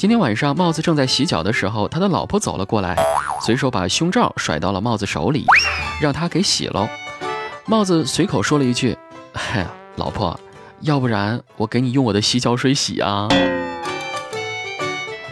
今天晚上，帽子正在洗脚的时候，他的老婆走了过来，随手把胸罩甩到了帽子手里，让他给洗喽。帽子随口说了一句：“嘿，老婆，要不然我给你用我的洗脚水洗啊。”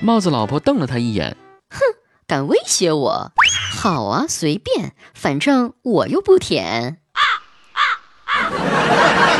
帽子老婆瞪了他一眼：“哼，敢威胁我？好啊，随便，反正我又不舔。”啊啊啊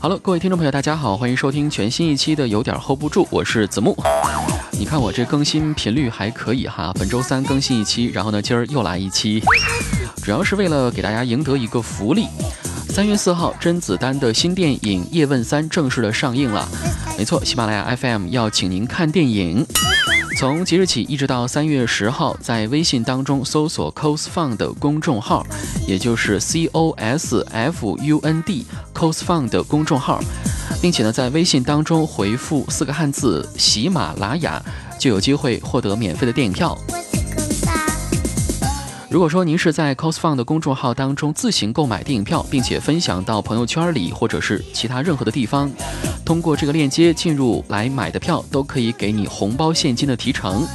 好了，各位听众朋友，大家好，欢迎收听全新一期的《有点 hold 不住》，我是子木。你看我这更新频率还可以哈，本周三更新一期，然后呢，今儿又来一期，主要是为了给大家赢得一个福利。三月四号，甄子丹的新电影《叶问三》正式的上映了。没错，喜马拉雅 FM 要请您看电影。从即日起一直到三月十号，在微信当中搜索 cosfun 的公众号，也就是 c o s f u n d cosfun 的公众号，并且呢，在微信当中回复四个汉字“喜马拉雅”，就有机会获得免费的电影票。如果说您是在 cosfun 的公众号当中自行购买电影票，并且分享到朋友圈里或者是其他任何的地方，通过这个链接进入来买的票，都可以给你红包现金的提成，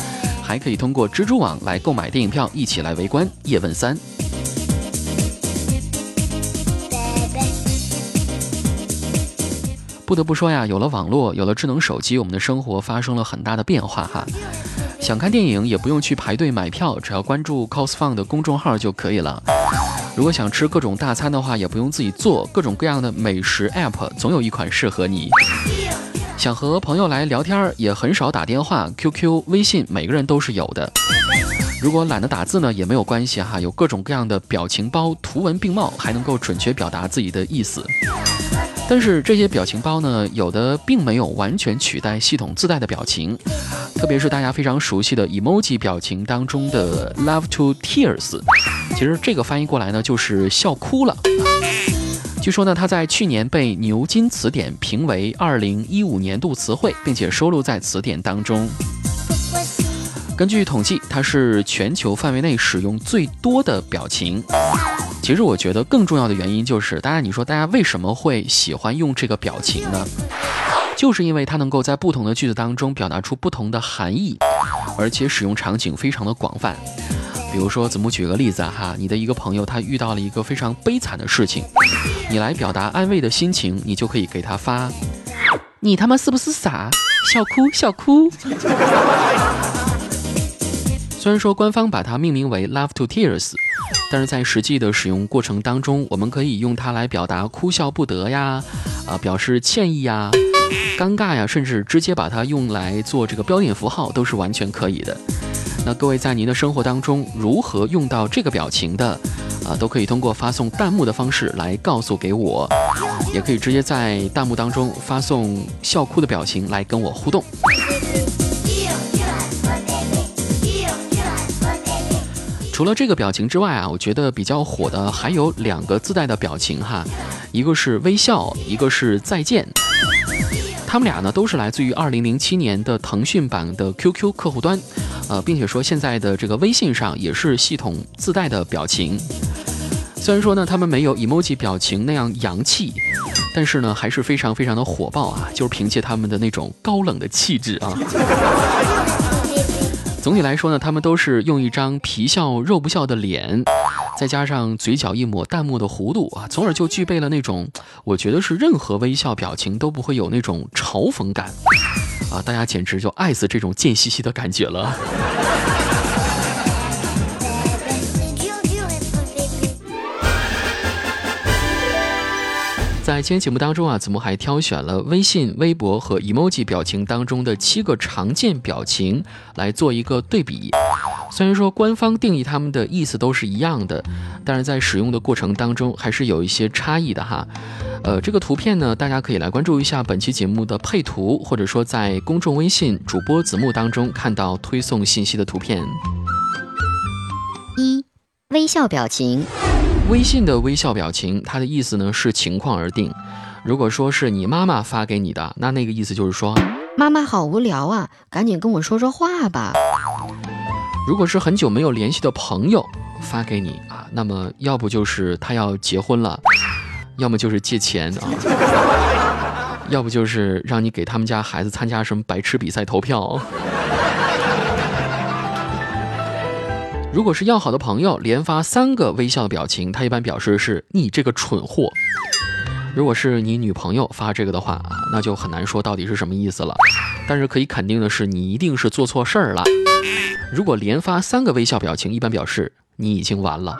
还可以通过蜘蛛网来购买电影票，一起来围观《叶问三》。不得不说呀，有了网络，有了智能手机，我们的生活发生了很大的变化哈。想看电影也不用去排队买票，只要关注 cosfun 的公众号就可以了。如果想吃各种大餐的话，也不用自己做，各种各样的美食 app 总有一款适合你。想和朋友来聊天儿，也很少打电话，QQ、微信每个人都是有的。如果懒得打字呢，也没有关系哈，有各种各样的表情包，图文并茂，还能够准确表达自己的意思。但是这些表情包呢，有的并没有完全取代系统自带的表情，特别是大家非常熟悉的 emoji 表情当中的 love to tears，其实这个翻译过来呢就是笑哭了。据说呢，它在去年被牛津词典评为2015年度词汇，并且收录在词典当中。根据统计，它是全球范围内使用最多的表情。其实我觉得更重要的原因就是，大家你说大家为什么会喜欢用这个表情呢？就是因为它能够在不同的句子当中表达出不同的含义，而且使用场景非常的广泛。比如说，子木举个例子哈，你的一个朋友他遇到了一个非常悲惨的事情，你来表达安慰的心情，你就可以给他发：“你他妈是不是傻？笑哭笑哭。”虽然说官方把它命名为 Love to Tears。但是在实际的使用过程当中，我们可以用它来表达哭笑不得呀，啊，表示歉意呀、尴尬呀，甚至直接把它用来做这个标点符号都是完全可以的。那各位在您的生活当中如何用到这个表情的，啊，都可以通过发送弹幕的方式来告诉给我，也可以直接在弹幕当中发送笑哭的表情来跟我互动。除了这个表情之外啊，我觉得比较火的还有两个自带的表情哈，一个是微笑，一个是再见。他们俩呢都是来自于二零零七年的腾讯版的 QQ 客户端，呃，并且说现在的这个微信上也是系统自带的表情。虽然说呢他们没有 emoji 表情那样洋气，但是呢还是非常非常的火爆啊，就是凭借他们的那种高冷的气质啊。总体来说呢，他们都是用一张皮笑肉不笑的脸，再加上嘴角一抹淡漠的弧度啊，从而就具备了那种我觉得是任何微笑表情都不会有那种嘲讽感啊，大家简直就爱死这种贱兮兮的感觉了。在今天节目当中啊，子木还挑选了微信、微博和 emoji 表情当中的七个常见表情来做一个对比。虽然说官方定义它们的意思都是一样的，但是在使用的过程当中还是有一些差异的哈。呃，这个图片呢，大家可以来关注一下本期节目的配图，或者说在公众微信主播子木当中看到推送信息的图片。一、微笑表情。微信的微笑表情，它的意思呢是情况而定。如果说是你妈妈发给你的，那那个意思就是说，妈妈好无聊啊，赶紧跟我说说话吧。如果是很久没有联系的朋友发给你啊，那么要不就是他要结婚了。要么就是借钱啊，要不就是让你给他们家孩子参加什么白痴比赛投票。如果是要好的朋友，连发三个微笑的表情，他一般表示是你这个蠢货。如果是你女朋友发这个的话啊，那就很难说到底是什么意思了。但是可以肯定的是，你一定是做错事儿了。如果连发三个微笑表情，一般表示你已经完了。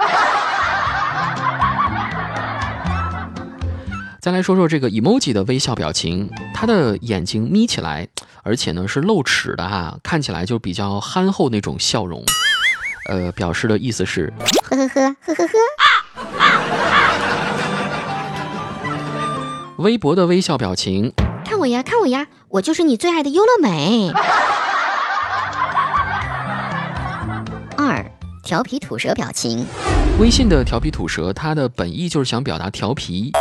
再来说说这个 emoji 的微笑表情，他的眼睛眯起来，而且呢是露齿的哈，看起来就比较憨厚那种笑容，呃，表示的意思是呵呵呵呵呵呵。微博的微笑表情，看我呀，看我呀，我就是你最爱的优乐美。二，调皮吐舌表情。微信的调皮吐舌，它的本意就是想表达调皮。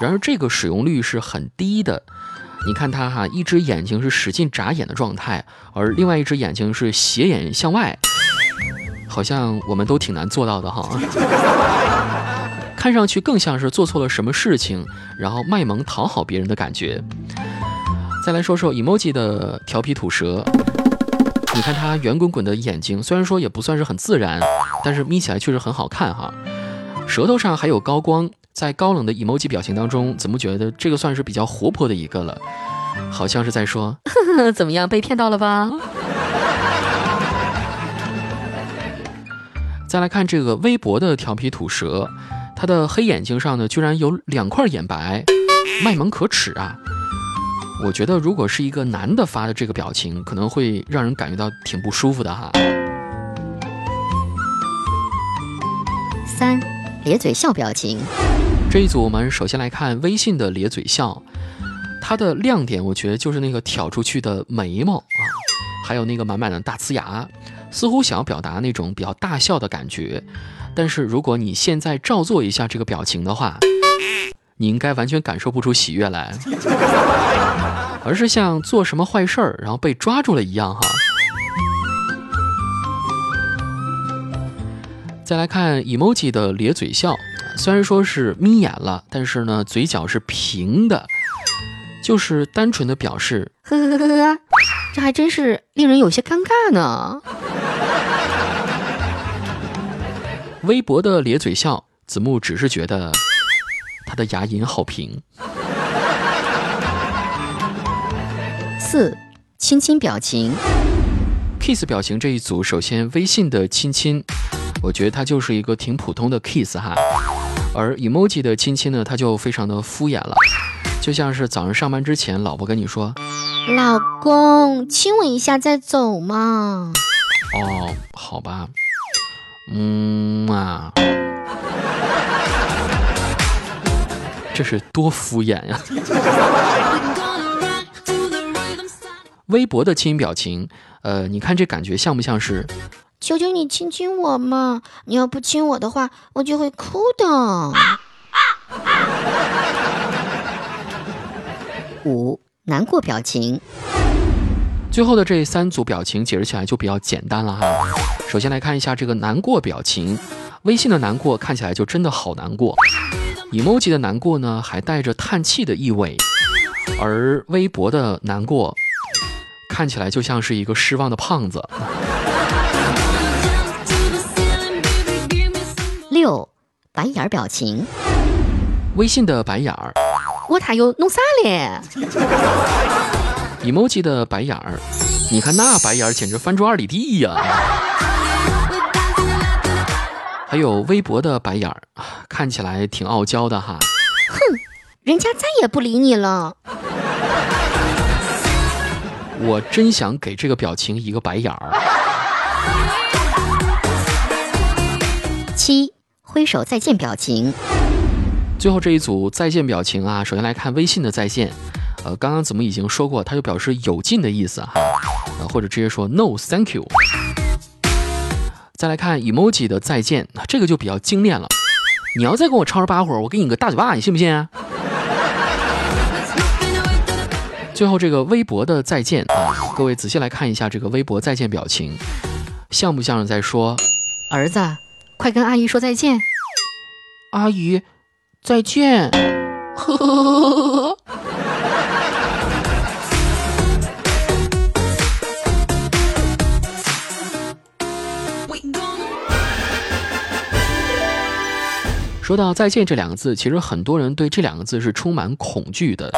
然而这个使用率是很低的，你看它哈，一只眼睛是使劲眨眼的状态，而另外一只眼睛是斜眼向外，好像我们都挺难做到的哈。看上去更像是做错了什么事情，然后卖萌讨好别人的感觉。再来说说 emoji 的调皮吐舌，你看他圆滚滚的眼睛，虽然说也不算是很自然，但是眯起来确实很好看哈。舌头上还有高光。在高冷的 emoji 表情当中，怎么觉得这个算是比较活泼的一个了？好像是在说，怎么样，被骗到了吧？再来看这个微博的调皮吐舌，他的黑眼睛上呢，居然有两块眼白，卖萌可耻啊！我觉得如果是一个男的发的这个表情，可能会让人感觉到挺不舒服的哈。三，咧嘴笑表情。这一组，我们首先来看微信的咧嘴笑，它的亮点我觉得就是那个挑出去的眉毛啊，还有那个满满的大呲牙，似乎想要表达那种比较大笑的感觉。但是如果你现在照做一下这个表情的话，你应该完全感受不出喜悦来，而是像做什么坏事儿然后被抓住了一样哈。再来看 emoji 的咧嘴笑。虽然说是眯眼了，但是呢，嘴角是平的，就是单纯的表示呵呵呵呵，这还真是令人有些尴尬呢。微博的咧嘴笑，子木只是觉得他的牙龈好平。四，亲亲表情，kiss 表情这一组，首先微信的亲亲，我觉得它就是一个挺普通的 kiss 哈。而 emoji 的亲亲呢，它就非常的敷衍了，就像是早上上班之前，老婆跟你说：“老公，亲我一下再走嘛。”哦，好吧，嗯啊，这是多敷衍呀！微博的亲表情，呃，你看这感觉像不像是？求求你亲亲我嘛！你要不亲我的话，我就会哭的。五难过表情，最后的这三组表情解释起来就比较简单了哈。首先来看一下这个难过表情，微信的难过看起来就真的好难过，emoji 的难过呢还带着叹气的意味，而微博的难过看起来就像是一个失望的胖子。六白眼表情，微信的白眼儿，我他又弄啥嘞？emoji 的白眼儿，你看那白眼儿简直翻出二里地呀！还有微博的白眼儿，看起来挺傲娇的哈。哼，人家再也不理你了。我真想给这个表情一个白眼儿。七。挥手再见表情，最后这一组再见表情啊，首先来看微信的再见，呃，刚刚子木已经说过，它就表示有劲的意思哈，呃，或者直接说 No thank you。再来看 emoji 的再见，这个就比较精炼了。你要再跟我吵吵把火，我给你个大嘴巴，你信不信啊？最后这个微博的再见啊，各位仔细来看一下这个微博再见表情，像不像是在说儿子，快跟阿姨说再见。阿姨，再见。呵呵呵说到再见这两个字，其实很多人对这两个字是充满恐惧的，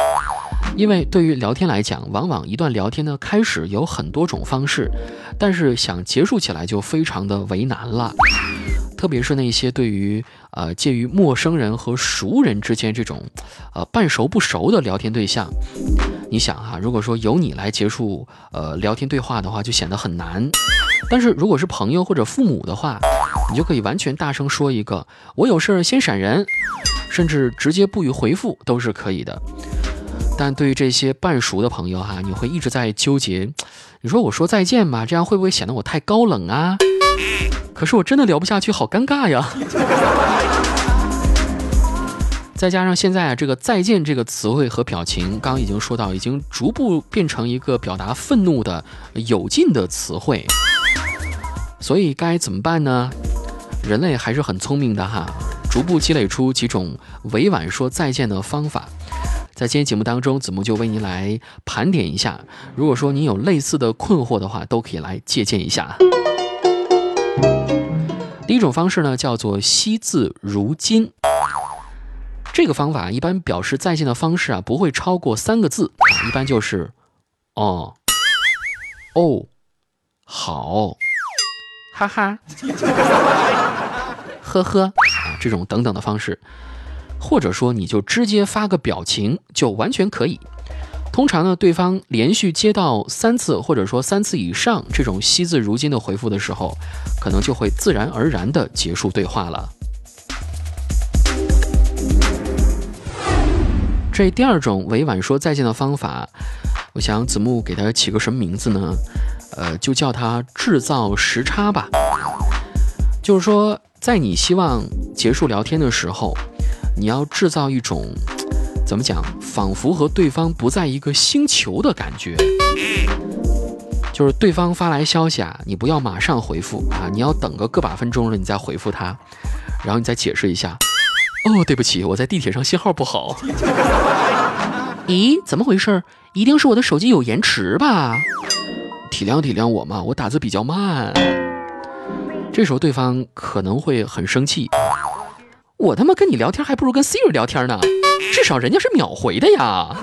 因为对于聊天来讲，往往一段聊天的开始有很多种方式，但是想结束起来就非常的为难了。特别是那些对于呃介于陌生人和熟人之间这种，呃半熟不熟的聊天对象，你想哈，如果说由你来结束呃聊天对话的话，就显得很难。但是如果是朋友或者父母的话，你就可以完全大声说一个“我有事先闪人”，甚至直接不予回复都是可以的。但对于这些半熟的朋友哈，你会一直在纠结，你说我说再见吧，这样会不会显得我太高冷啊？可是我真的聊不下去，好尴尬呀。再加上现在啊，这个“再见”这个词汇和表情，刚刚已经说到，已经逐步变成一个表达愤怒的有劲的词汇。所以该怎么办呢？人类还是很聪明的哈，逐步积累出几种委婉说再见的方法。在今天节目当中，子木就为您来盘点一下。如果说您有类似的困惑的话，都可以来借鉴一下。第一种方式呢，叫做惜字如金。这个方法一般表示再见的方式啊，不会超过三个字啊，一般就是哦哦好。哈哈，呵呵啊，这种等等的方式，或者说你就直接发个表情就完全可以。通常呢，对方连续接到三次或者说三次以上这种惜字如金的回复的时候，可能就会自然而然的结束对话了。这第二种委婉说再见的方法，我想子木给它起个什么名字呢？呃，就叫它制造时差吧。就是说，在你希望结束聊天的时候，你要制造一种怎么讲，仿佛和对方不在一个星球的感觉。就是对方发来消息啊，你不要马上回复啊，你要等个个把分钟了，你再回复他，然后你再解释一下。哦，对不起，我在地铁上信号不好。咦，怎么回事？一定是我的手机有延迟吧？体谅体谅我嘛，我打字比较慢。这时候对方可能会很生气，我他妈跟你聊天还不如跟 Siri 聊天呢，至少人家是秒回的呀。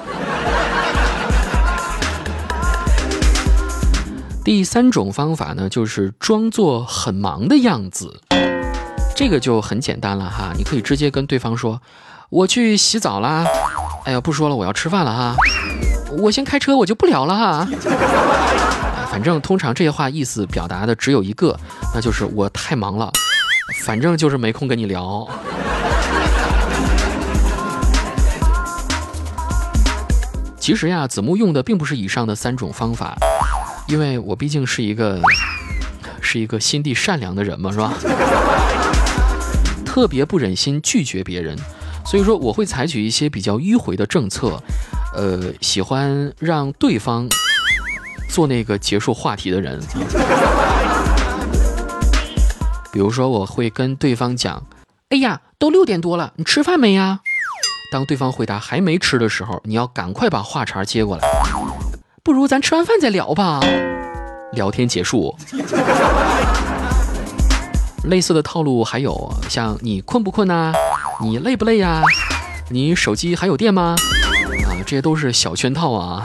第三种方法呢，就是装作很忙的样子，这个就很简单了哈，你可以直接跟对方说，我去洗澡啦，哎呀不说了，我要吃饭了哈，我先开车，我就不聊了哈。反正通常这些话意思表达的只有一个，那就是我太忙了，反正就是没空跟你聊。其实呀，子木用的并不是以上的三种方法，因为我毕竟是一个是一个心地善良的人嘛，是吧？特别不忍心拒绝别人，所以说我会采取一些比较迂回的政策，呃，喜欢让对方。做那个结束话题的人，比如说我会跟对方讲：“哎呀，都六点多了，你吃饭没呀？”当对方回答还没吃的时候，你要赶快把话茬接过来。不如咱吃完饭再聊吧。聊天结束。类似的套路还有像你困不困呐？你累不累呀？你手机还有电吗？这些都是小圈套啊。